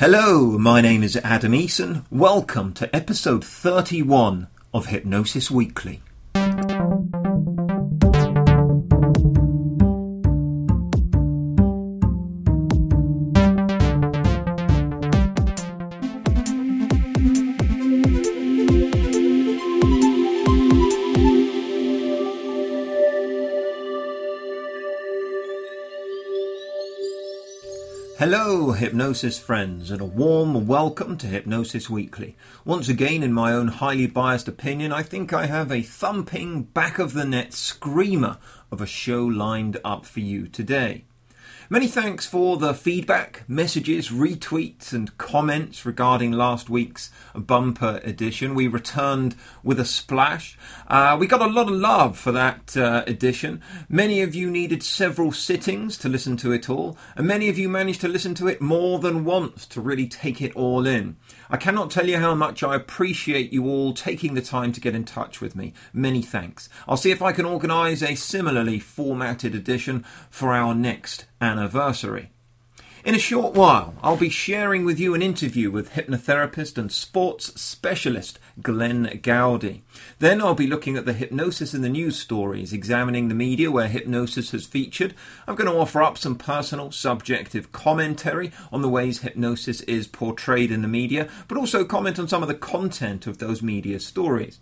Hello, my name is Adam Eason. Welcome to episode 31 of Hypnosis Weekly. Hypnosis friends, and a warm welcome to Hypnosis Weekly. Once again, in my own highly biased opinion, I think I have a thumping, back of the net screamer of a show lined up for you today. Many thanks for the feedback, messages, retweets, and comments regarding last week's bumper edition. We returned with a splash. Uh, we got a lot of love for that uh, edition. Many of you needed several sittings to listen to it all, and many of you managed to listen to it more than once to really take it all in. I cannot tell you how much I appreciate you all taking the time to get in touch with me. Many thanks. I'll see if I can organise a similarly formatted edition for our next anniversary. In a short while, I'll be sharing with you an interview with hypnotherapist and sports specialist Glenn Gowdy. Then I'll be looking at the hypnosis in the news stories, examining the media where hypnosis has featured. I'm going to offer up some personal, subjective commentary on the ways hypnosis is portrayed in the media, but also comment on some of the content of those media stories.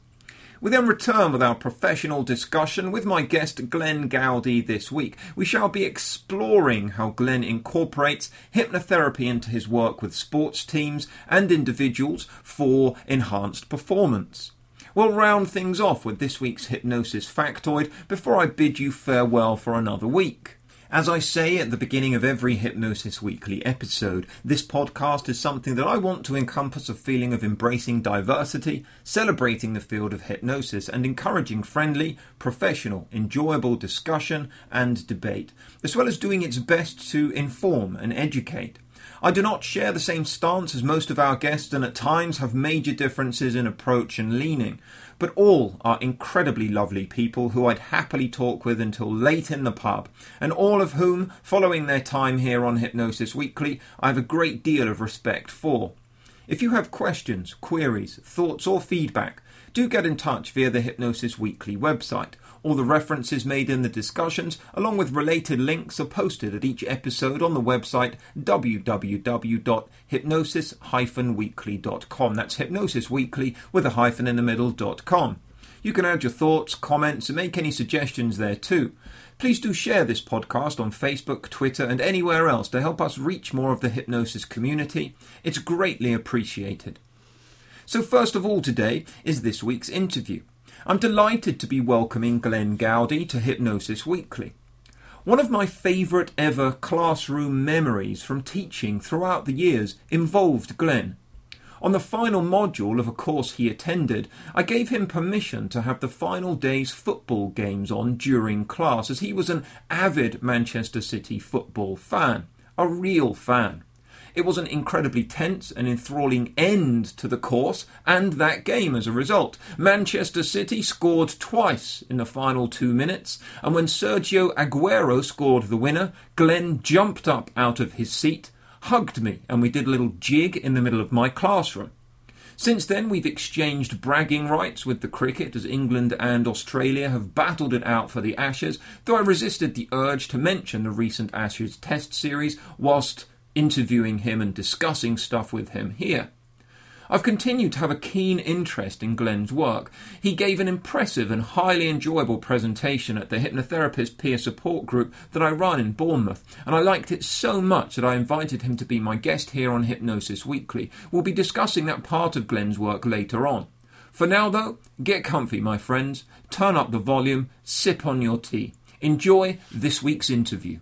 We then return with our professional discussion with my guest Glenn Gowdy this week. We shall be exploring how Glenn incorporates hypnotherapy into his work with sports teams and individuals for enhanced performance. We'll round things off with this week's hypnosis factoid before I bid you farewell for another week. As I say at the beginning of every Hypnosis Weekly episode, this podcast is something that I want to encompass a feeling of embracing diversity, celebrating the field of hypnosis, and encouraging friendly, professional, enjoyable discussion and debate, as well as doing its best to inform and educate. I do not share the same stance as most of our guests and at times have major differences in approach and leaning but all are incredibly lovely people who I'd happily talk with until late in the pub, and all of whom, following their time here on Hypnosis Weekly, I have a great deal of respect for. If you have questions, queries, thoughts, or feedback, do get in touch via the Hypnosis Weekly website. All the references made in the discussions, along with related links, are posted at each episode on the website www.hypnosis-weekly.com. That's Hypnosis Weekly with a hyphen in the middle.com. You can add your thoughts, comments, and make any suggestions there too. Please do share this podcast on Facebook, Twitter, and anywhere else to help us reach more of the hypnosis community. It's greatly appreciated. So, first of all, today is this week's interview. I'm delighted to be welcoming Glenn Gowdy to Hypnosis Weekly. One of my favourite ever classroom memories from teaching throughout the years involved Glenn. On the final module of a course he attended, I gave him permission to have the final day's football games on during class, as he was an avid Manchester City football fan, a real fan. It was an incredibly tense and enthralling end to the course and that game as a result. Manchester City scored twice in the final two minutes, and when Sergio Aguero scored the winner, Glenn jumped up out of his seat, hugged me, and we did a little jig in the middle of my classroom. Since then, we've exchanged bragging rights with the cricket as England and Australia have battled it out for the Ashes, though I resisted the urge to mention the recent Ashes Test series whilst interviewing him and discussing stuff with him here. I've continued to have a keen interest in Glenn's work. He gave an impressive and highly enjoyable presentation at the hypnotherapist peer support group that I run in Bournemouth, and I liked it so much that I invited him to be my guest here on Hypnosis Weekly. We'll be discussing that part of Glenn's work later on. For now, though, get comfy, my friends, turn up the volume, sip on your tea. Enjoy this week's interview.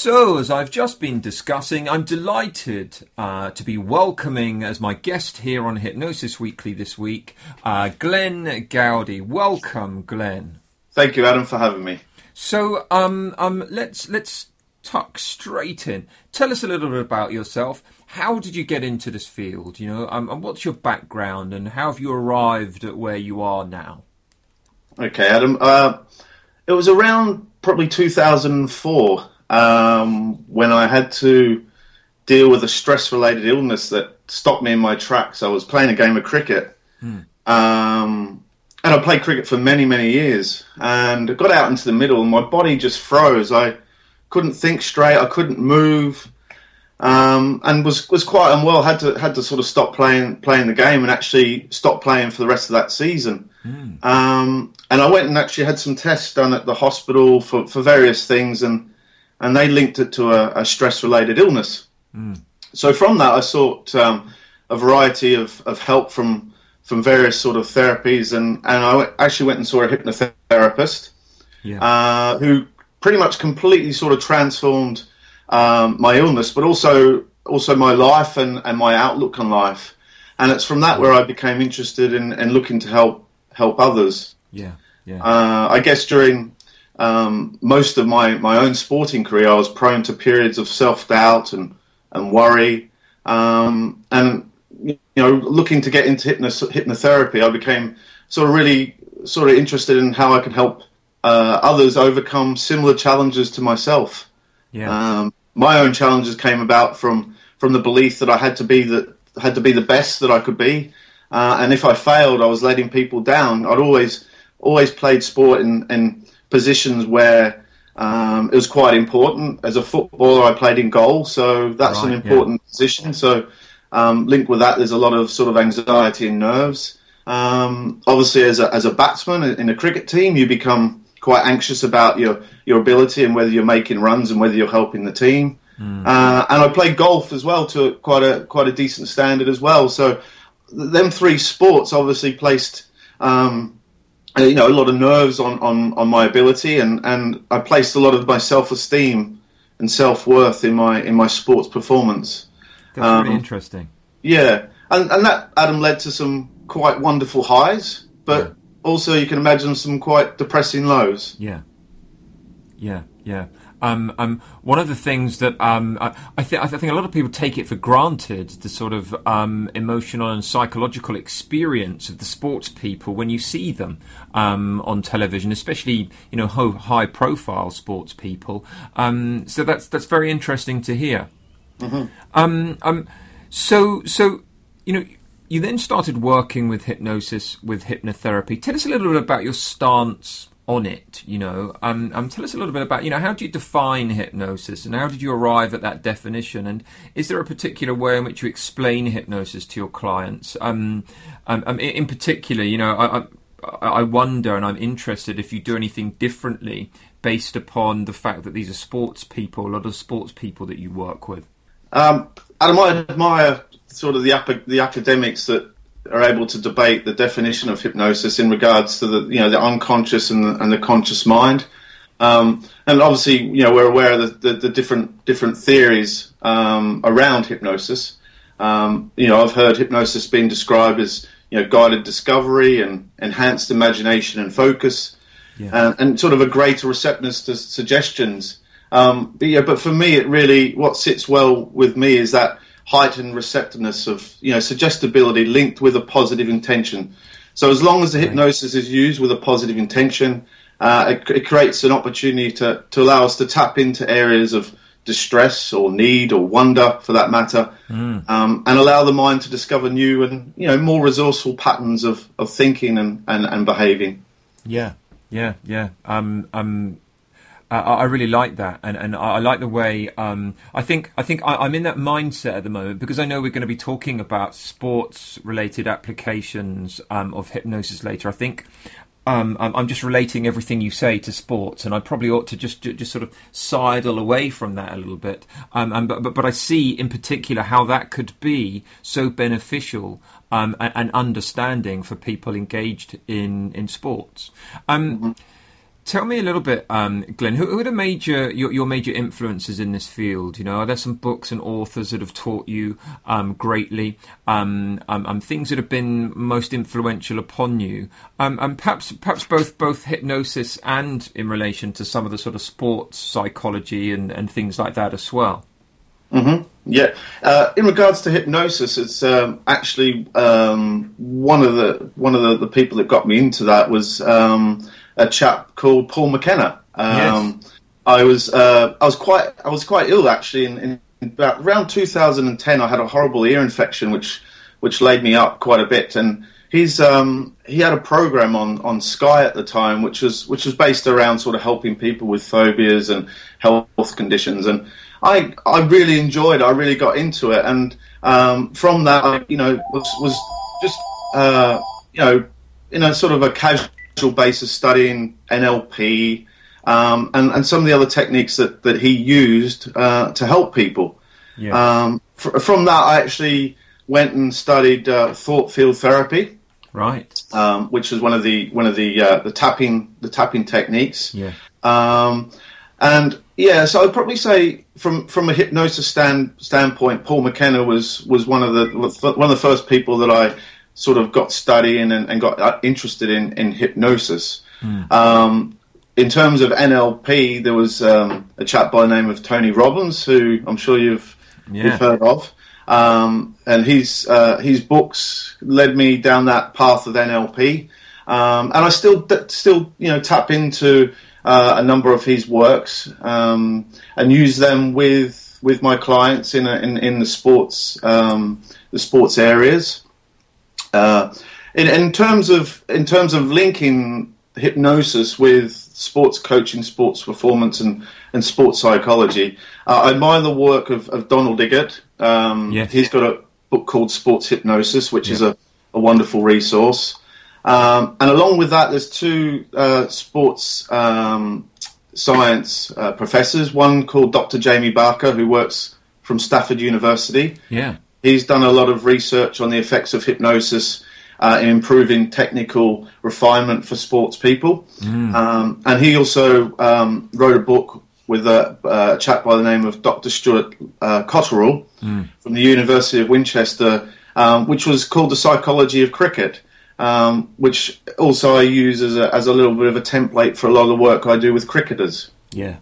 So, as I've just been discussing, I'm delighted uh, to be welcoming as my guest here on Hypnosis Weekly this week, uh, Glenn Gowdy. Welcome, Glenn. Thank you, Adam, for having me. So, um, um, let's let's tuck straight in. Tell us a little bit about yourself. How did you get into this field? You know, um, and what's your background, and how have you arrived at where you are now? Okay, Adam. Uh, it was around probably 2004 um, when I had to deal with a stress-related illness that stopped me in my tracks. I was playing a game of cricket, hmm. um, and I played cricket for many, many years. And I got out into the middle, and my body just froze. I couldn't think straight. I couldn't move um, and was was quite unwell. Had to had to sort of stop playing playing the game and actually stop playing for the rest of that season. Mm. Um, and I went and actually had some tests done at the hospital for, for various things, and and they linked it to a, a stress related illness. Mm. So from that, I sought um, a variety of, of help from from various sort of therapies, and and I actually went and saw a hypnotherapist yeah. uh, who pretty much completely sort of transformed um, my illness, but also also my life and, and my outlook on life. And it's from that where I became interested in, in looking to help help others. Yeah, yeah. Uh, I guess during um, most of my, my own sporting career, I was prone to periods of self doubt and and worry. Um, and you know, looking to get into hypnos- hypnotherapy, I became sort of really sort of interested in how I could help uh, others overcome similar challenges to myself. Yeah. Um, my own challenges came about from from the belief that I had to be the had to be the best that I could be, uh, and if I failed, I was letting people down. I'd always always played sport in, in positions where um, it was quite important. As a footballer, I played in goal, so that's right, an important yeah. position. So um, linked with that, there's a lot of sort of anxiety and nerves. Um, obviously, as a, as a batsman in a cricket team, you become quite anxious about your, your ability and whether you're making runs and whether you're helping the team. Mm. Uh, and I played golf as well to quite a quite a decent standard as well. So them three sports obviously placed um, you know a lot of nerves on, on, on my ability and, and I placed a lot of my self esteem and self worth in my in my sports performance. That's um, really interesting. Yeah, and and that Adam led to some quite wonderful highs, but also you can imagine some quite depressing lows. Yeah, yeah, yeah. Um, um, one of the things that um, I, I, th- I, think a lot of people take it for granted the sort of um, emotional and psychological experience of the sports people when you see them um, on television, especially you know high profile sports people. Um, so that's that's very interesting to hear. Mm-hmm. so so you know you then started working with hypnosis, with hypnotherapy. Tell us a little bit about your stance on it. You know, um, um, tell us a little bit about you know how do you define hypnosis, and how did you arrive at that definition? And is there a particular way in which you explain hypnosis to your clients? Um, um, um in particular, you know, I, I, I wonder, and I'm interested if you do anything differently based upon the fact that these are sports people, a lot of sports people that you work with. Um, Adam, I admire sort of the the academics that are able to debate the definition of hypnosis in regards to the you know the unconscious and the, and the conscious mind. Um, and obviously, you know, we're aware of the, the, the different different theories um, around hypnosis. Um, you know, I've heard hypnosis being described as you know guided discovery and enhanced imagination and focus, yeah. and, and, sort of a greater receptiveness to suggestions. Um, but yeah, but for me, it really what sits well with me is that heightened receptiveness of you know suggestibility linked with a positive intention. So as long as the hypnosis is used with a positive intention, uh, it, it, creates an opportunity to, to allow us to tap into areas of distress or need or wonder, for that matter, mm. um, and allow the mind to discover new and you know more resourceful patterns of, of thinking and, and, and behaving. Yeah, yeah, yeah. Um, um, I really like that, and, and I like the way um, I think I think I, am in that mindset at the moment because I know we're going to be talking about sports-related applications um, of hypnosis later. I think um, I'm just relating everything you say to sports, and I probably ought to just just sort of sidle away from that a little bit. Um, and, but, but, but I see in particular how that could be so beneficial um, and, and, understanding for people engaged in in sports. Um, mm-hmm. Tell me a little bit, um, Glenn. Who, who, are the major your, your, major influences in this field? You know, are there some books and authors that have taught you um, greatly? Um, um, um things that have been most influential upon you, um, and perhaps perhaps both both hypnosis and in relation to some of the sort of sports psychology and, and things like that as well. Mm-hmm. Yeah, uh, in regards to hypnosis, it's actually one of the one of the, the, people that got me into that was a chap called Paul McKenna. Um, yes. I was uh, I was quite I was quite ill actually in, in, about around 2010. I had a horrible ear infection which which laid me up quite a bit, and he's um, he had a program on, on Sky at the time, which was which was based around sort of helping people with phobias and health conditions, and I I really enjoyed. It. I really got into it, and um, from that, I, you know, was was just uh, you know in a sort of a casual basis studying NLP um, and and some of the other techniques that that he used uh, to help people. Yeah. Um, fr- from that, I actually went and studied uh, thought field therapy. Right. Um, which was one of the one of the uh, the tapping the tapping techniques. Yeah. Um, and yeah, so I'd probably say from from a hypnosis stand, standpoint, Paul McKenna was was one of the one of the first people that I sort of got studying and, and got uh, interested in in hypnosis. Mm. Um, in terms of NLP, there was um, a chap by the name of Tony Robbins, who I'm sure you've, yeah. you've heard of. Um, and his uh, his books led me down that path of NLP, um, and I still still you know tap into uh, a number of his works um, and use them with with my clients in a, in, in the sports um, the sports areas. Uh, in, in terms of in terms of linking hypnosis with sports coaching, sports performance, and, and sports psychology. Uh, I admire the work of, of Donald Liggett. Um, yes. He's got a book called Sports Hypnosis, which yeah. is a, a wonderful resource. Um, and along with that, there's two uh, sports um, science uh, professors. One called Dr. Jamie Barker, who works from Stafford University. Yeah, he's done a lot of research on the effects of hypnosis uh, in improving technical refinement for sports people. Mm. Um, and he also um, wrote a book with a, a, chap by the name of Dr. Stuart uh, Cotterill mm. from the University of Winchester, um, which was called The Psychology of Cricket. Um, which also I use as a, as a little bit of a template for a lot of the work I do with cricketers. Yeah,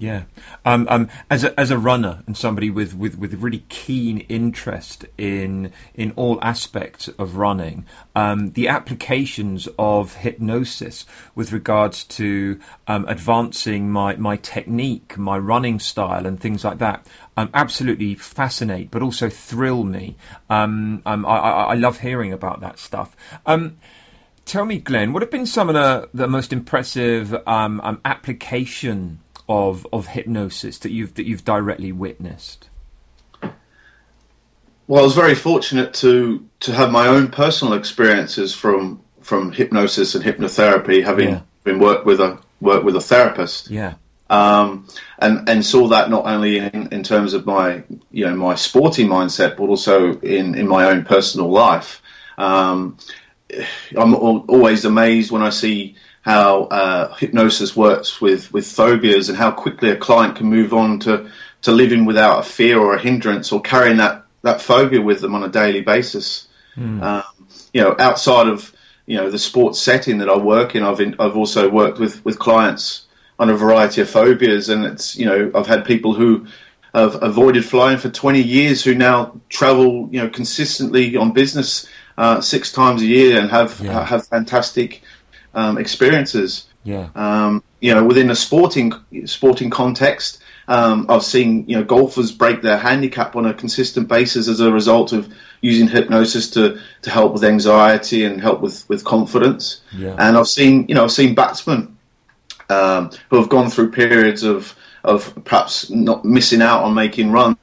yeah. Um, um, as a as a runner and somebody with, with, with really keen interest in in all aspects of running, um, the applications of hypnosis with regards to um, advancing my my technique, my running style, and things like that, um, absolutely fascinate, but also thrill me. Um, I, I, love hearing about that stuff. tell me, Glenn, what have been some of the, the most impressive um application of of hypnosis that you've that you've directly witnessed? Well, I was very fortunate to to have my own personal experiences from from hypnosis and hypnotherapy, having yeah. been worked with a worked with a therapist. Yeah. Um, and and saw that not only in, in terms of my you know my sporting mindset, but also in in my own personal life. Um, I'm always amazed when I see how uh, hypnosis works with, with phobias and how quickly a client can move on to, to living without a fear or a hindrance or carrying that, that phobia with them on a daily basis. Mm. Um, you know, outside of you know the sports setting that I work in, I've in, I've also worked with, with clients on a variety of phobias, and it's you know I've had people who have avoided flying for 20 years who now travel you know consistently on business uh, six times a year and have yeah. have fantastic um, experiences. Yeah. Um, you know, within a sporting sporting context, um, I've seen you know golfers break their handicap on a consistent basis as a result of using hypnosis to, to help with anxiety and help with, with confidence. Yeah. And I've seen you know I've seen batsmen um, who have gone through periods of of perhaps not missing out on making runs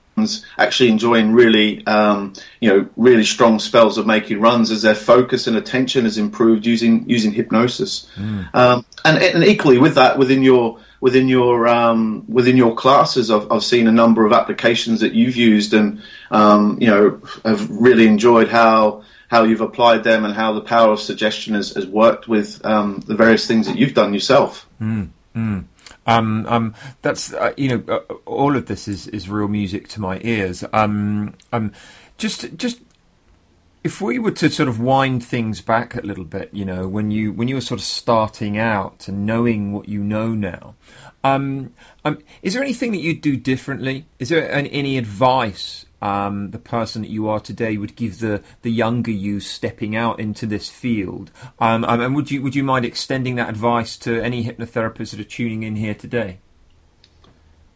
actually enjoying really, um, you know, really strong spells of making runs as their focus and attention has improved using using hypnosis. Mm. Um, and, and equally with that, within your within your um, within your classes, I've, I've seen a number of applications that you've used, and um, you know, have really enjoyed how how you've applied them and how the power of suggestion has, has worked with um, the various things that you've done yourself. Mm. Mm. Um, um, that's uh, you know uh, all of this is, is real music to my ears. Um, um, just just if we were to sort of wind things back a little bit, you know, when you when you were sort of starting out and knowing what you know now, um, um, is there anything that you'd do differently? Is there any, any advice um, the person that you are today would give the, the younger you stepping out into this field? Um, um, and would you would you mind extending that advice to any hypnotherapists that are tuning in here today?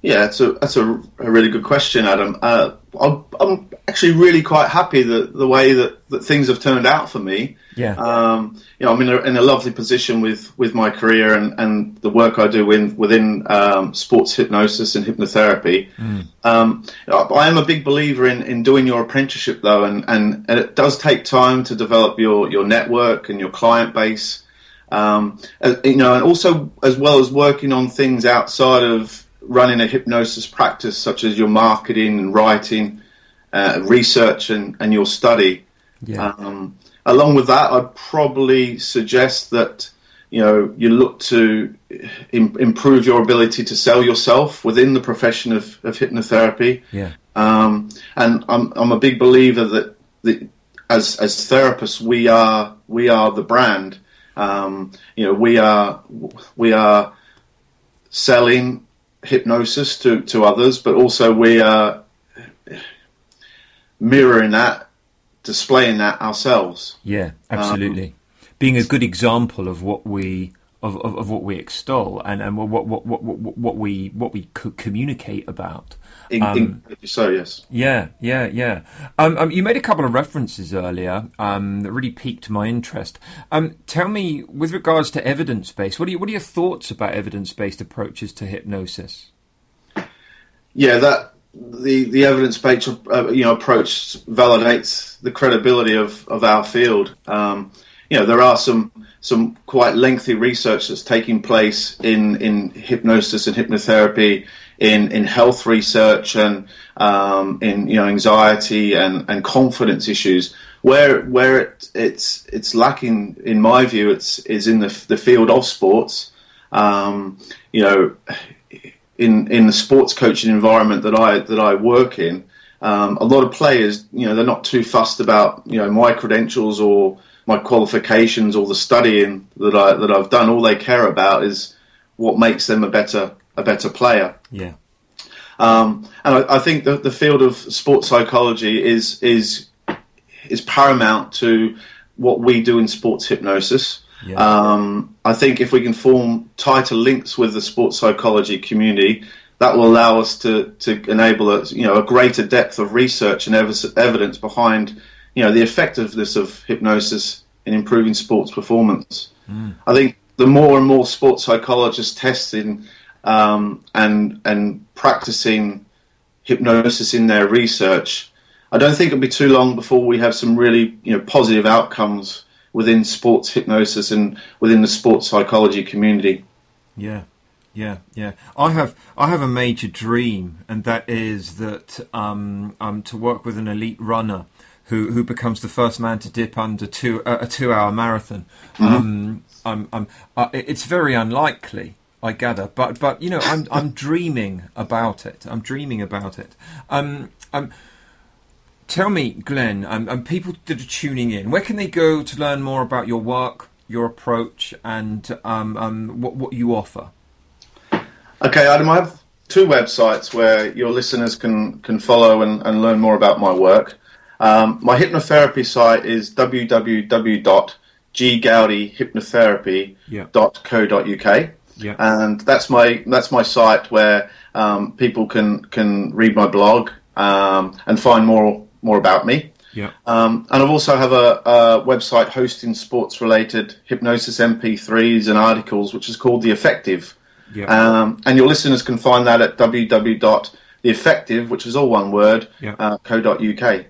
Yeah, that's a that's a, a really good question, Adam. Uh, I'm, I'm, actually really quite happy that the way that, that things have turned out for me. Yeah. Um, you know, I'm in a, in a lovely position with, with my career and, and the work I do in, within um, sports hypnosis and hypnotherapy. Mm. Um, I am a big believer in, in doing your apprenticeship though, and, and, and it does take time to develop your, your network and your client base. Um, you know, and also as well as working on things outside of running a hypnosis practice, such as your marketing and writing, uh, research, and, and your study. Yeah. Um, along with that, I'd probably suggest that you know you look to Im- improve your ability to sell yourself within the profession of, of hypnotherapy. Yeah. Um, and I'm I'm a big believer that the, as as therapists we are we are the brand. Um, you know we are we are selling hypnosis to, to others, but also we are mirroring that, displaying that ourselves. Yeah, absolutely. Um, Being a good example of what we of, of, of, what we extol and, and what, what, what, what, what we what we communicate about. Um, so yes. Yeah, yeah, yeah. Um, um, you made a couple of references earlier um, that really piqued my interest. Um, tell me, with regards to evidence based, what are you, what are your thoughts about evidence based approaches to hypnosis? Yeah, that the the evidence based uh, you know approach validates the credibility of, of our field. Um, you know, there are some some quite lengthy research that's taking place in in hypnosis and hypnotherapy in, in health research and um, in you know anxiety and, and confidence issues. Where where it, it's it's lacking, in my view, it's is in the the field of sports. Um, you know, in in the sports coaching environment that I that I work in, um, a lot of players, you know, they're not too fussed about you know my credentials or my qualifications or the studying that I that I've done. All they care about is what makes them a better a better player. Yeah. Um, and I, I, think that the field of sports psychology is is is paramount to what we do in sports hypnosis. Yeah. Um, I think if we can form tighter links with the sports psychology community, that will allow us to, to enable a, you know a greater depth of research and ev- evidence behind you know the effectiveness of hypnosis in improving sports performance. Mm. I think the more and more sports psychologists testing um, and and practicing hypnosis in their research, I don't think it'll be too long before we have some really you know positive outcomes within sports hypnosis and within the sports psychology community. Yeah. Yeah, yeah. I have I have a major dream, and that is that um, um, to work with an elite runner who who becomes the first man to dip under two uh, a two hour marathon. Mm-hmm. Um, I'm, I'm, uh, it's very unlikely, I gather, but but you know I'm I'm dreaming about it. I'm dreaming about it. Um, um, tell me, Glenn, um, um, people that are tuning in, where can they go to learn more about your work, your approach, and um, um, what what you offer? Okay, Adam, I have two websites where your listeners can can follow and, and learn more about my work. Um, my hypnotherapy site is www.ggowdyhypnotherapy.co.uk. Yeah. And that's my that's my site where um, people can can read my blog um, and find more more about me. Yeah. Um, and I also have a, a, website hosting sports related hypnosis MP3s and articles, which is called The Effective. Yeah. Um, and your listeners can find that at www.theeffective, which is all one word, yeah. uh, co.uk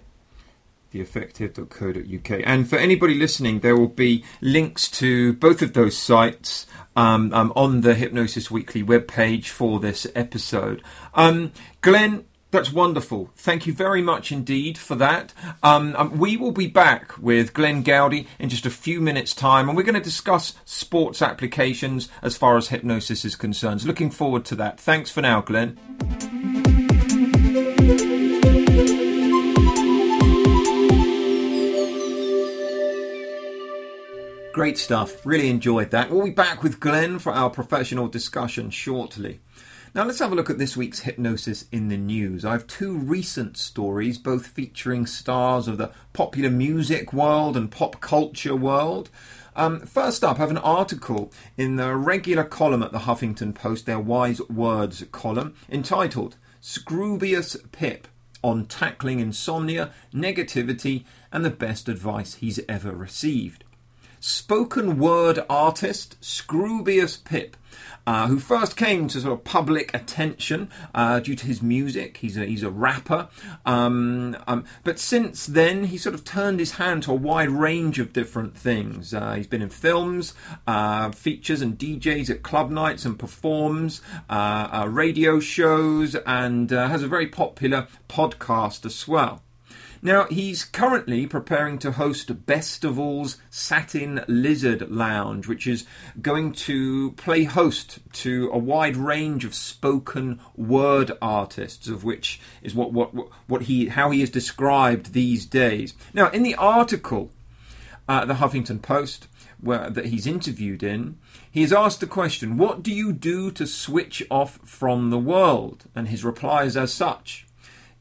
theeffective.co.uk. And for anybody listening, there will be links to both of those sites um, um, on the Hypnosis Weekly webpage for this episode. Um, Glenn, that's wonderful. Thank you very much indeed for that. Um, um, we will be back with Glenn Gowdy in just a few minutes' time, and we're going to discuss sports applications as far as hypnosis is concerned. Looking forward to that. Thanks for now, Glenn. Great stuff. Really enjoyed that. We'll be back with Glenn for our professional discussion shortly. Now let's have a look at this week's hypnosis in the news. I have two recent stories, both featuring stars of the popular music world and pop culture world. Um, first up, I have an article in the regular column at the Huffington Post, their Wise Words column, entitled Scroobius Pip on tackling insomnia, negativity, and the best advice he's ever received. Spoken word artist Scroobius Pip uh, who first came to sort of public attention uh, due to his music. He's a, he's a rapper. Um, um, but since then, he sort of turned his hand to a wide range of different things. Uh, he's been in films, uh, features, and DJs at club nights and performs, uh, uh, radio shows, and has a very popular podcast as well. Now, he's currently preparing to host Best of All's Satin Lizard Lounge, which is going to play host to a wide range of spoken word artists, of which is what, what, what he, how he is described these days. Now, in the article, uh, the Huffington Post, where, that he's interviewed in, he is asked the question, What do you do to switch off from the world? And his reply is as such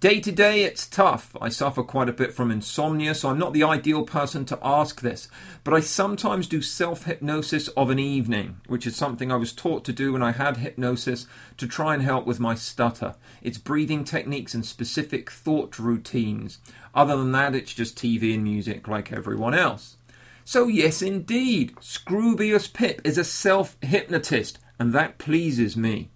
Day to day, it's tough. I suffer quite a bit from insomnia, so I'm not the ideal person to ask this. But I sometimes do self hypnosis of an evening, which is something I was taught to do when I had hypnosis to try and help with my stutter. It's breathing techniques and specific thought routines. Other than that, it's just TV and music like everyone else. So, yes, indeed, Scroobius Pip is a self hypnotist, and that pleases me.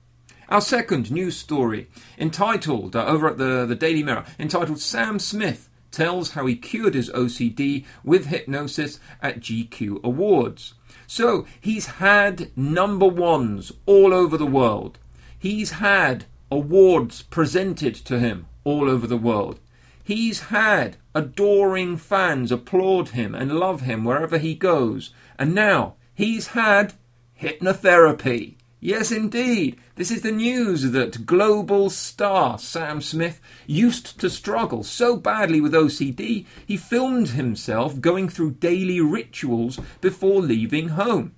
Our second news story, entitled, uh, over at the, the Daily Mirror, entitled Sam Smith tells how he cured his OCD with hypnosis at GQ Awards. So, he's had number ones all over the world. He's had awards presented to him all over the world. He's had adoring fans applaud him and love him wherever he goes. And now he's had hypnotherapy. Yes, indeed. This is the news that global star Sam Smith used to struggle so badly with OCD, he filmed himself going through daily rituals before leaving home.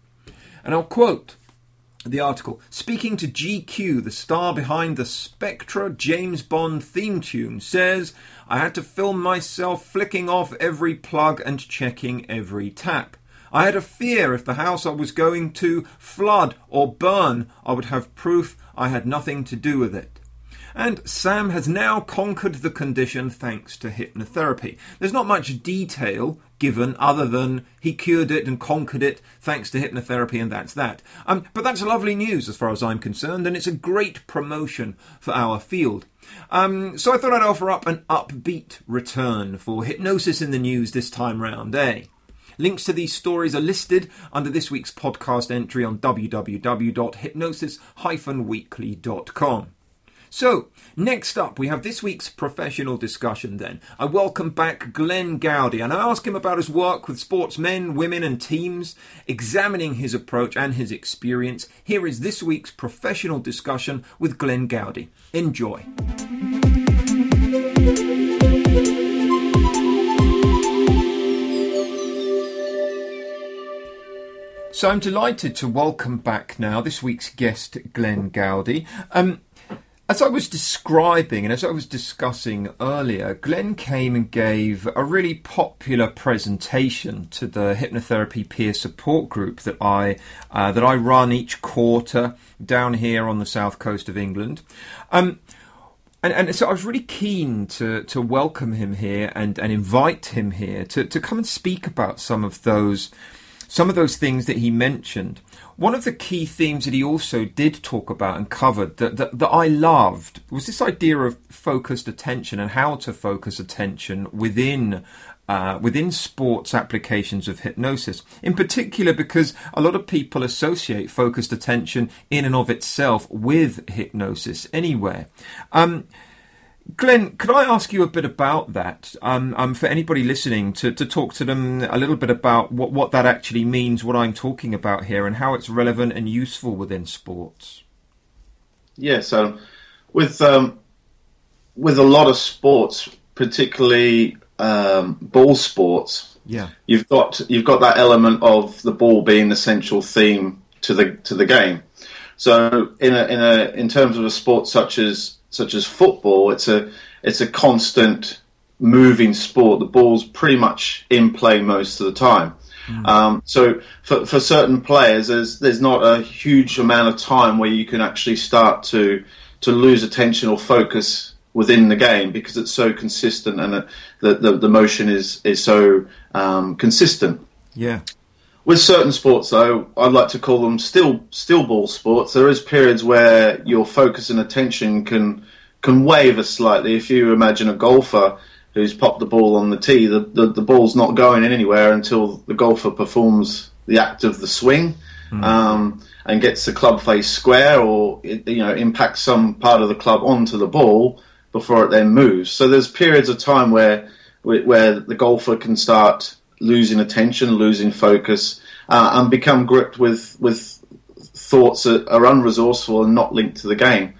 And I'll quote the article Speaking to GQ, the star behind the Spectre James Bond theme tune says, I had to film myself flicking off every plug and checking every tap. I had a fear if the house I was going to flood or burn, I would have proof I had nothing to do with it. And Sam has now conquered the condition thanks to hypnotherapy. There's not much detail given other than he cured it and conquered it thanks to hypnotherapy, and that's that. Um, but that's lovely news as far as I'm concerned, and it's a great promotion for our field. Um, so I thought I'd offer up an upbeat return for hypnosis in the news this time round, eh? Links to these stories are listed under this week's podcast entry on www.hypnosis-weekly.com. So, next up, we have this week's professional discussion then. I welcome back Glenn Gowdy and I ask him about his work with sportsmen, women, and teams, examining his approach and his experience. Here is this week's professional discussion with Glenn Gowdy. Enjoy. So I'm delighted to welcome back now this week's guest, Glenn Gowdy. Um, as I was describing and as I was discussing earlier, Glenn came and gave a really popular presentation to the hypnotherapy peer support group that I uh, that I run each quarter down here on the south coast of England. Um, and, and, so I was really keen to, to welcome him here and, and invite him here to, to come and speak about some of those some of those things that he mentioned. One of the key themes that he also did talk about and covered that, that, that I loved was this idea of focused attention and how to focus attention within uh, within sports applications of hypnosis, in particular because a lot of people associate focused attention in and of itself with hypnosis anywhere. Um, Glenn, could I ask you a bit about that? Um, um, for anybody listening, to, to talk to them a little bit about what, what that actually means, what I'm talking about here, and how it's relevant and useful within sports. Yeah, so with um, with a lot of sports, particularly um, ball sports, yeah, you've got you've got that element of the ball being the central theme to the to the game. So in a in a in terms of a sport such as such as football, it's a it's a constant moving sport. The ball's pretty much in play most of the time. Mm. Um, so for, for certain players, there's there's not a huge amount of time where you can actually start to to lose attention or focus within the game because it's so consistent and the the, the motion is is so um, consistent. Yeah. With certain sports, though, I'd like to call them still still ball sports. There is periods where your focus and attention can can waver slightly. If you imagine a golfer who's popped the ball on the tee, the, the, the ball's not going anywhere until the golfer performs the act of the swing. Mm. Um, and gets the club face square or you know impacts some part of the club onto the ball before it then moves. So there's periods of time where where the golfer can start losing attention, losing focus, uh, and become gripped with with thoughts that are unresourceful and not linked to the game.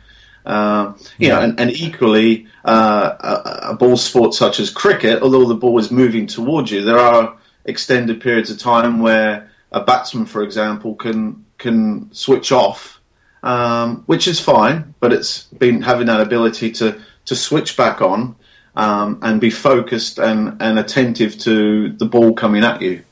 Uh, you yeah. know, and, and equally, uh, a, a, ball sport such as cricket, although the ball is moving towards you, there are extended periods of time where a batsman, for example, can can switch off, um, which is fine, but it's been having that ability to to switch back on um, and be focused and, and attentive to the ball coming at you.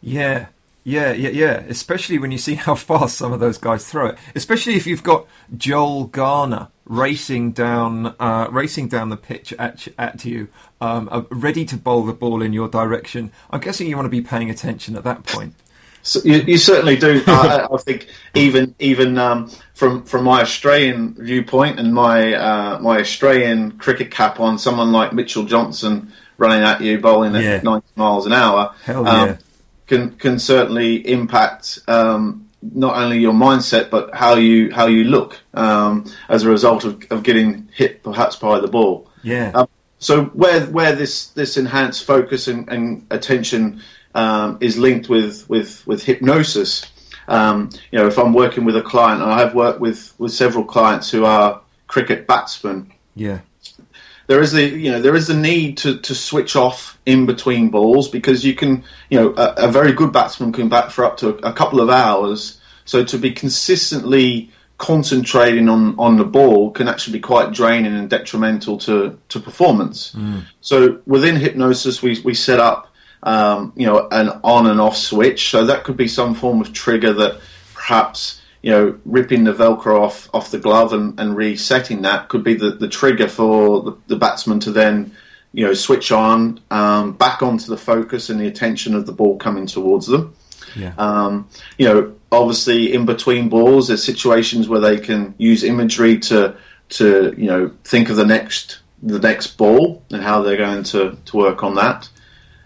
Yeah, yeah, yeah, yeah. Especially when you see how fast some of those guys throw it. Especially if you've got Joel Garner racing down, uh, racing down the pitch at at you, um, uh, ready to bowl the ball in your direction. I'm guessing you want to be paying attention at that point. So you, you, certainly do. I, I, think even even um, from from my Australian viewpoint and my uh, my Australian cricket cap on, someone like Mitchell Johnson running at you, bowling at yeah. 90 miles an hour, um, yeah. can can certainly impact um, not only your mindset but how you how you look um, as a result of, of getting hit perhaps by the ball. Yeah. Um, so where where this this enhanced focus and, and attention um, is linked with with with hypnosis. Um, you know, if I'm working with a client, and I have worked with with several clients who are cricket batsmen. Yeah. There is the you know there is the need to, to switch off in between balls because you can you know a, a very good batsman can bat for up to a, a couple of hours. So to be consistently concentrating on, on the ball can actually be quite draining and detrimental to, to performance. Mm. So within hypnosis, we, we set up um, you know, an on and off switch. So that could be some form of trigger that perhaps you know, ripping the Velcro off off the glove and, and resetting that could be the, the trigger for the, the batsman to then, you know, switch on um, back onto the focus and the attention of the ball coming towards them. Yeah. Um, you know, obviously in between balls, there's situations where they can use imagery to to you know think of the next the next ball and how they're going to, to work on that.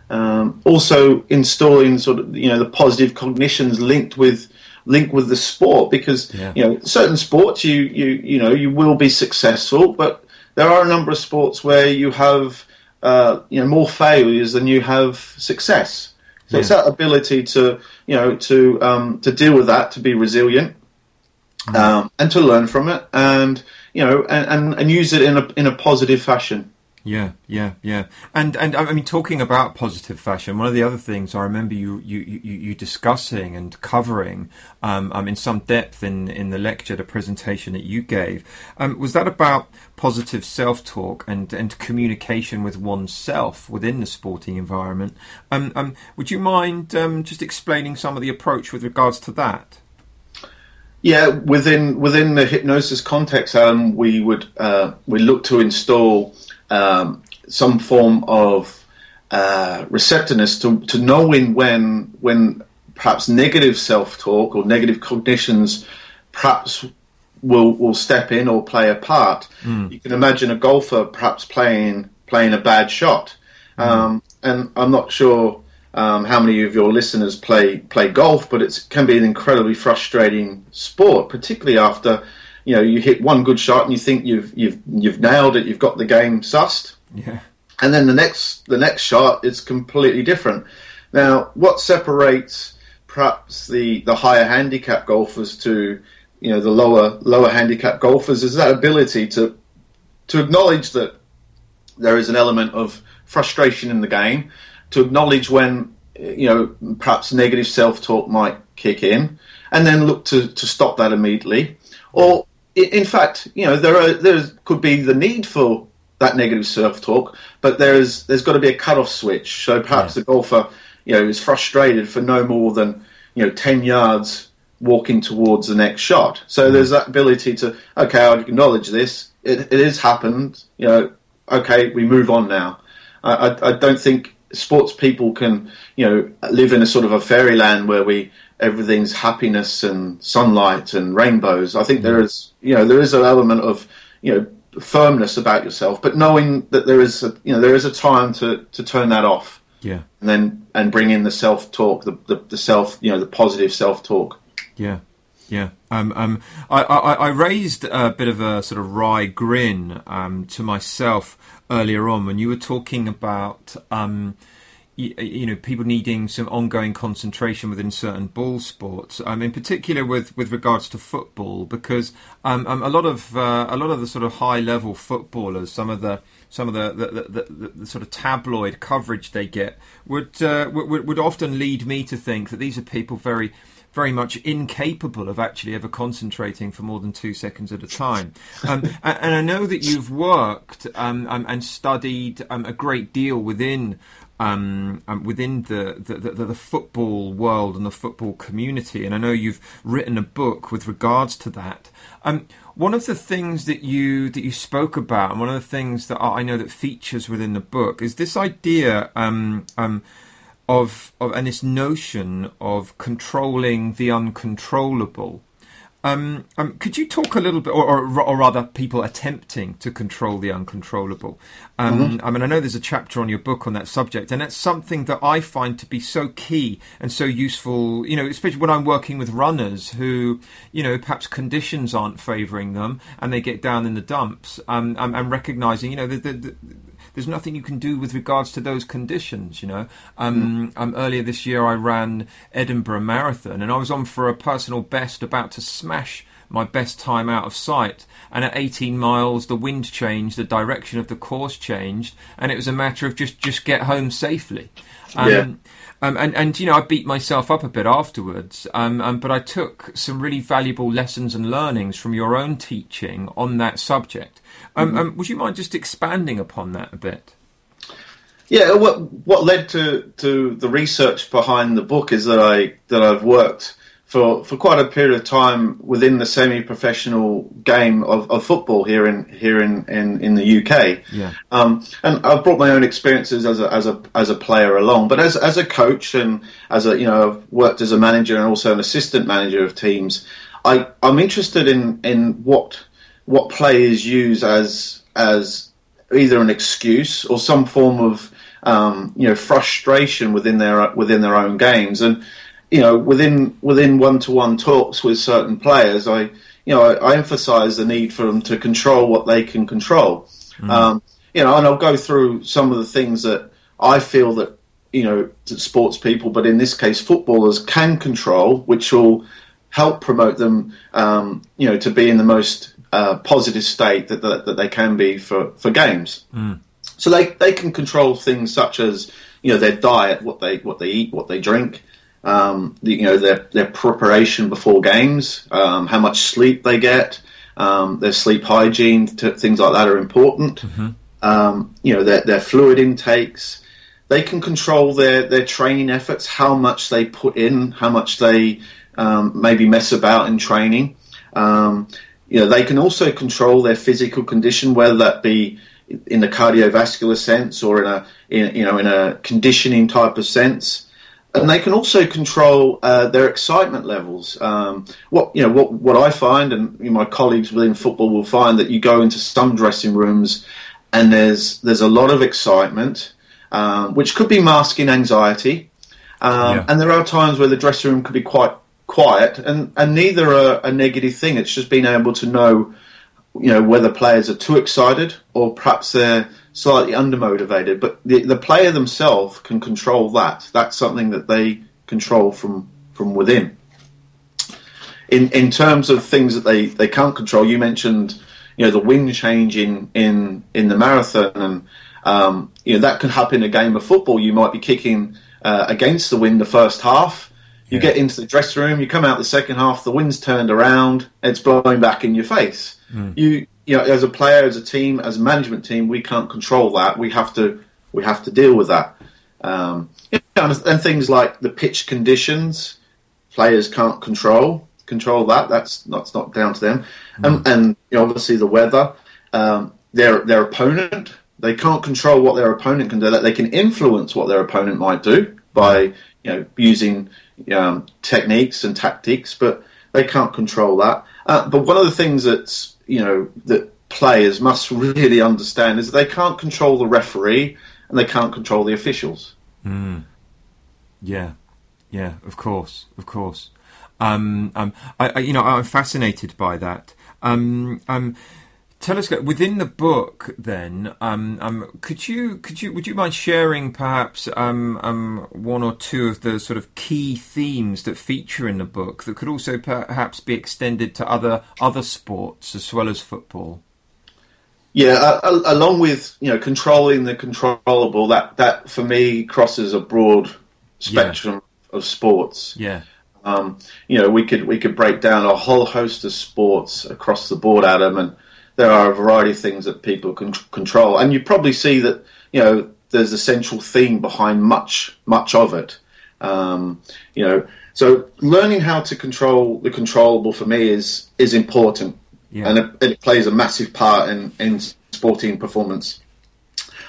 Um, also installing sort of you know the positive cognitions linked with linked with the sport because yeah. you know certain sports you you you know you will be successful, but there are a number of sports where you have uh, you know more failures than you have success. So yeah. it's that ability to you know to um, to deal with that, to be resilient, mm. um, and to learn from it, and you know and, and, and use it in a in a positive fashion. Yeah, yeah, yeah. And and I mean, talking about positive fashion, one of the other things I remember you you, you, you discussing and covering um, um, in some depth in, in the lecture, the presentation that you gave, um, was that about positive self talk and, and communication with oneself within the sporting environment. Um, um, would you mind um, just explaining some of the approach with regards to that? Yeah, within within the hypnosis context, Alan, we would uh, we look to install um, some form of uh, receptiveness to, to knowing when when perhaps negative self talk or negative cognitions perhaps will will step in or play a part. Mm. You can imagine a golfer perhaps playing playing a bad shot, mm. um, and I'm not sure um, how many of your listeners play play golf, but it can be an incredibly frustrating sport, particularly after you know you hit one good shot and you think you've you've you've nailed it, you've got the game sussed. Yeah. And then the next the next shot is completely different. Now, what separates perhaps the the higher handicap golfers to you know the lower lower handicap golfers is that ability to to acknowledge that there is an element of frustration in the game, to acknowledge when you know perhaps negative self talk might kick in, and then look to, to stop that immediately. Or, in fact, you know, there are there could be the need for that negative self-talk, but there's there's got to be a cut-off switch. So perhaps yeah. the golfer, you know, is frustrated for no more than you know ten yards walking towards the next shot. So mm. there's that ability to okay, I acknowledge this. It, it has happened. You know, okay, we move on now. I, I, I don't think sports people can you know live in a sort of a fairyland where we everything's happiness and sunlight and rainbows. I think there is, you know, there is an element of, you know, firmness about yourself, but knowing that there is, a, you know, there is a time to, to turn that off. Yeah. And then and bring in the self talk, the, the, the self, you know, the positive self talk. Yeah. Yeah, um, um, I, I, I, raised a bit of a sort of wry grin um, to myself earlier on when you were talking about um, you, you, know people needing some ongoing concentration within certain ball sports. Um, in particular with, with regards to football, because um, um, a lot of uh, a lot of the sort of high level footballers, some of the some of the the, the, the, the sort of tabloid coverage they get would, uh, would would often lead me to think that these are people very very much incapable of actually ever concentrating for more than two seconds at a time. Um, and, I know that you've worked um, um, and studied um, a great deal within um, um, within the the, the, the, football world and the football community. And I know you've written a book with regards to that. Um, one of the things that you that you spoke about, and one of the things that I know that features within the book, is this idea um, um, of, of and this notion of controlling the uncontrollable. Um, um, could you talk a little bit, or, or, or, rather, people attempting to control the uncontrollable? Um, mm-hmm. I mean, I know there's a chapter on your book on that subject, and that's something that I find to be so key and so useful. You know, especially when I'm working with runners who, you know, perhaps conditions aren't favouring them, and they get down in the dumps. Um, I'm and recognizing, you know, the, the, the there's nothing you can do with regards to those conditions. You know, um, mm. um, earlier this year I ran Edinburgh Marathon, and I was on for a personal best, about to smash my best time out of sight. And at 18 miles, the wind changed, the direction of the course changed, and it was a matter of just just get home safely. Um, yeah. Um, and, and, you know, I beat myself up a bit afterwards, um, um, but I took some really valuable lessons and learnings from your own teaching on that subject. Um, mm-hmm. Um, would you mind just expanding upon that a bit? Yeah, what what led to, to the research behind the book is that I that I've worked for, for quite a period of time within the semi-professional game of, of football here in here in, in, in the UK. Yeah. Um, and I've brought my own experiences as a, as a as a player along, but as as a coach and as a you know I've worked as a manager and also an assistant manager of teams. I I'm interested in in what what players use as as either an excuse or some form of um, you know frustration within their within their own games and you know, within within one to one talks with certain players, I you know I, I, emphasize the need for them to control what they can control. Mm. Um, you know, and I'll go through some of the things that I feel that you know sports people, but in this case footballers, can control, which will help promote them, um, you know, to be in the most uh, positive state that, that, that they can be for for games. Mm. So they they can control things such as you know their diet, what they what they eat, what they drink um, the, you know their their preparation before games, um, how much sleep they get, um, their sleep hygiene, t- things like that are important. Mm-hmm. Um, you know their their fluid intakes. They can control their their training efforts, how much they put in, how much they um, maybe mess about in training. Um, you know they can also control their physical condition, whether that be in the cardiovascular sense or in a in, you know in a conditioning type of sense and they can also control uh, their excitement levels. Um, what you know, what what I find, and you know, my colleagues within football will find that you go into some dressing rooms, and there's there's a lot of excitement, um, which could be masking anxiety, um, yeah. and there are times where the dressing room could be quite quiet, and and neither are a negative thing. It's just being able to know, you know, whether players are too excited or perhaps they're slightly undermotivated, but the, the player themselves can control that. That's something that they control from from within. In in terms of things that they, they can't control, you mentioned you know the wind change in in, in the marathon, and um, you know that can happen in a game of football. You might be kicking uh, against the wind the first half. You get into the dressing room, you come out the second half, the wind's turned around, it's blowing back in your face. You, you know, as a player, as a team, as a management team, we can't control that. We have to, we have to deal with that. Um, you know, and, and things like the pitch conditions, players can't control control that. That's that's not down to them. And, and you know, obviously the weather, um, their their opponent, they can't control what their opponent can do. That they can influence what their opponent might do by you know using um, techniques and tactics, but they can't control that. Uh, but one of the things that's you know that players must really understand is that they can't control the referee and they can't control the officials. Yeah, yeah, of course, of course. Um, um, I, I, you know, I'm fascinated by that. Um, um, tell us within the book, then, um, um, could you, could you, would you mind sharing perhaps um, um, one or two of the sort of key themes that feature in the book that could also perhaps be extended to other other sports as well as football? Yeah, uh, along with you know controlling the controllable, that that for me crosses a broad spectrum yeah. of sports. Yeah. Um, you know, we could we could break down a whole host of sports across the board, Adam, and there are a variety of things that people can control. And you probably see that you know there's a central theme behind much much of it. Um, you know, so learning how to control the controllable for me is is important, yeah. and it, it, plays a massive part in in sporting performance.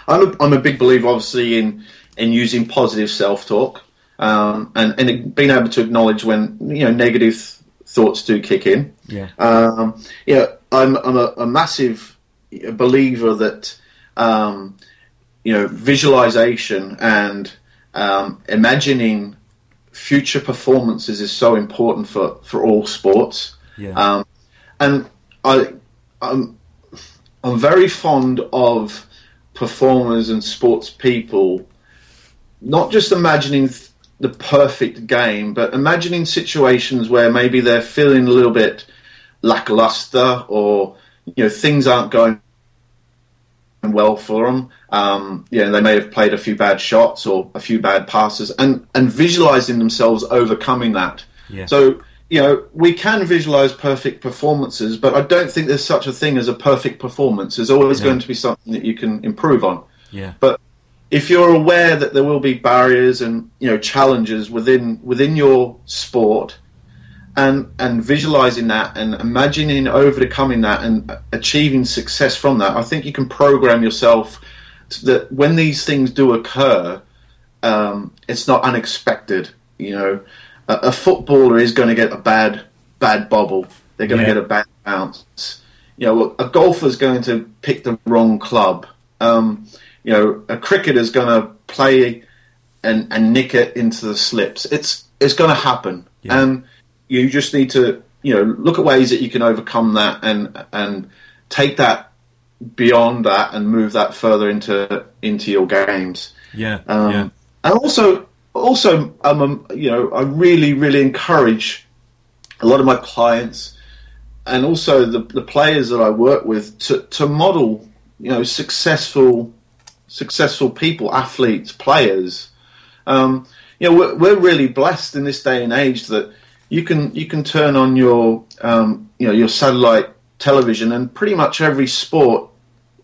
I'm a, I'm a big believer, obviously, in in using positive self talk um, and and being able to acknowledge when you know negative thoughts do kick in. Yeah. Um, yeah, I'm I'm a, a massive believer that um, you know visualization and um, imagining future performances is so important for, for all sports. Yeah. Um, and I I'm I'm very fond of performers and sports people not just imagining th- the perfect game, but imagining situations where maybe they're feeling a little bit lackluster or you know things aren't going well for them. Um, you know, they may have played a few bad shots or a few bad passes, and and visualizing themselves overcoming that. Yeah. So you know, we can visualize perfect performances, but I don't think there's such a thing as a perfect performance. There's always going to be something that you can improve on Yeah. but if you're aware that there will be barriers and you know challenges within within your sport and and visualizing that and imagining overcoming that and achieving success from that i think you can program yourself to that when these things do occur um, it's not unexpected you know a, a footballer is going to get a bad bad bobble they're going to Yeah. get a bad bounce you know a golfer's going to pick the wrong club um, you know, a cricketer's going to play and, and nick it into the slips. It's it's going to happen, Yeah. and you just need to you know look at ways that you can overcome that and and take that beyond that and move that further into into your games. Yeah. Um, yeah. And also, also, um, um, you know, I really, really encourage a lot of my clients and also the, the players that I work with to, to model, you know, successful, successful people, athletes, players. Um, you know, we're, we're really blessed in this day and age that you can you can turn on your um, you know your satellite television and pretty much every sport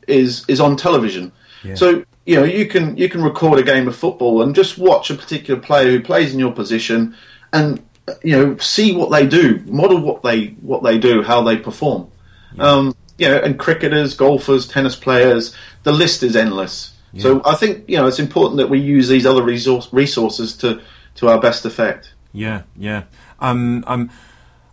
is is on television. Yeah. So you know you can you can record a game of football and just watch a particular player who plays in your position and you know see what they do, model what they what they do, how they perform. Um, you know, and cricketers, golfers, tennis players, the list is endless. So I think you know it's important that we use these other resource, resources to to our best effect. Yeah, yeah. Um, um,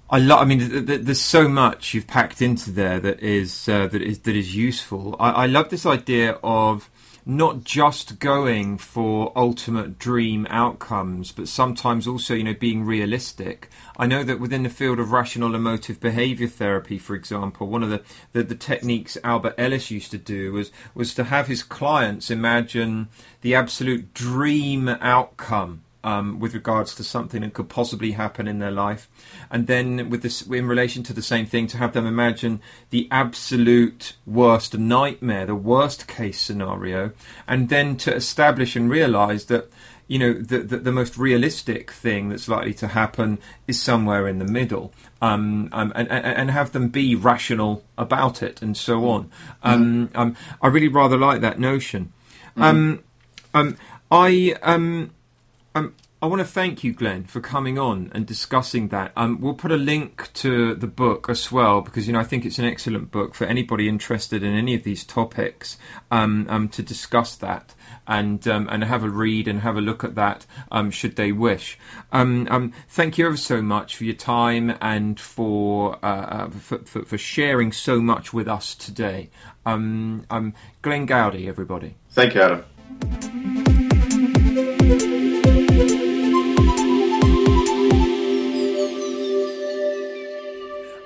I love. I mean, th- th- there's so much you've packed into there that is uh, that is that is useful. I, I love this idea of not just going for ultimate dream outcomes, but sometimes also, you know, being realistic. I know that within the field of rational emotive behavior therapy, for example, one of the, the, the techniques Albert Ellis used to do was was to have his clients imagine the absolute dream outcome um, with regards to something that could possibly happen in their life, and then with this in relation to the same thing, to have them imagine the absolute worst nightmare, the worst case scenario, and then to establish and realise that you know, the, the, the most realistic thing that's likely to happen is somewhere in the middle, um, um, and, and, and have them be rational about it, and so on. Um, mm. um, I really rather like that notion. Mm. Um, um, I um, I want to thank you, Glenn, for coming on and discussing that. Um, we'll put a link to the book as well because you know I think it's an excellent book for anybody interested in any of these topics um, um, to discuss that and um, and have a read and have a look at that um, should they wish. Um, thank you ever so much for your time and for uh, uh, for, for, for, sharing so much with us today. Glenn Gowdy, everybody. Thank you, Adam.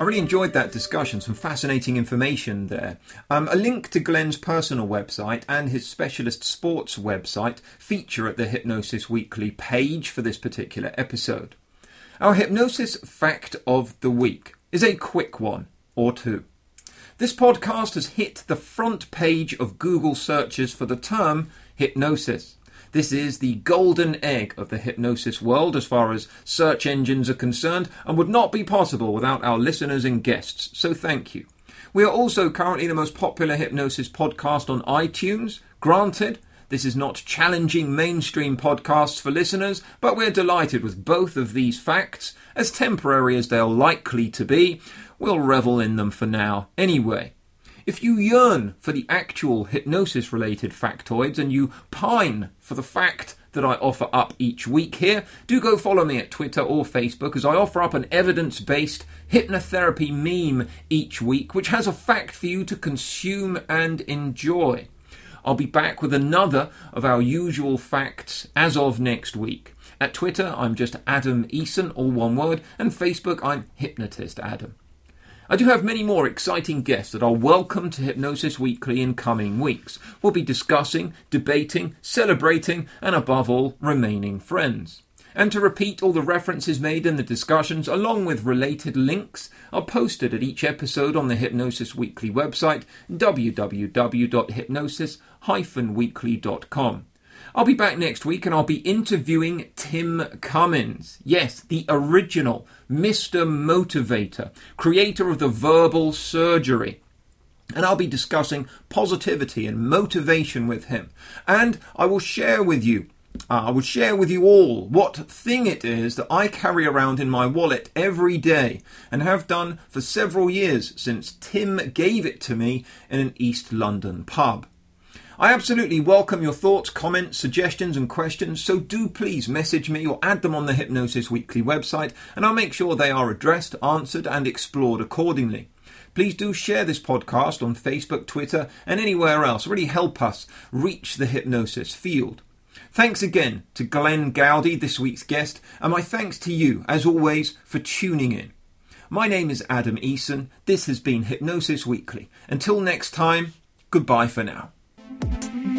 I really enjoyed that discussion, some fascinating information there. Um, a link to Glenn's personal website and his specialist sports website feature at the Hypnosis Weekly page for this particular episode. Our hypnosis fact of the week is a quick one or two. This podcast has hit the front page of Google searches for the term hypnosis. This is the golden egg of the hypnosis world as far as search engines are concerned and would not be possible without our listeners and guests, so thank you. We are also currently the most popular hypnosis podcast on iTunes. Granted, this is not challenging mainstream podcasts for listeners, but we're delighted with both of these facts, as temporary as they're likely to be. We'll revel in them for now, anyway. If you yearn for the actual hypnosis related factoids and you pine for the fact that I offer up each week here, do go follow me at Twitter or Facebook as I offer up an evidence based hypnotherapy meme each week, which has a fact for you to consume and enjoy. I'll be back with another of our usual facts as of next week. At Twitter, I'm just Adam Eason, all one word, and Facebook, I'm Hypnotist Adam. I do have many more exciting guests that are welcome to Hypnosis Weekly in coming weeks. We'll be discussing, debating, celebrating, and above all, remaining friends. And to repeat, all the references made in the discussions, along with related links, are posted at each episode on the Hypnosis Weekly website, www.hypnosis-weekly.com. I'll be back next week and I'll be interviewing Tim Cummins. Yes, the original Mr. Motivator, creator of the verbal surgery. And I'll be discussing positivity and motivation with him. And I will share with you uh, I will share with you all what thing it is that I carry around in my wallet every day and have done for several years since Tim gave it to me in an East London pub. I absolutely welcome your thoughts, comments, suggestions, and questions, so do please message me or add them on the Hypnosis Weekly website, and I'll make sure they are addressed, answered, and explored accordingly. Please do share this podcast on Facebook, Twitter, and anywhere else. Really help us reach the hypnosis field. Thanks again to Glenn Gowdy, this week's guest, and my thanks to you, as always, for tuning in. My name is Adam Eason. This has been Hypnosis Weekly. Until next time, goodbye for now. Mm-hmm.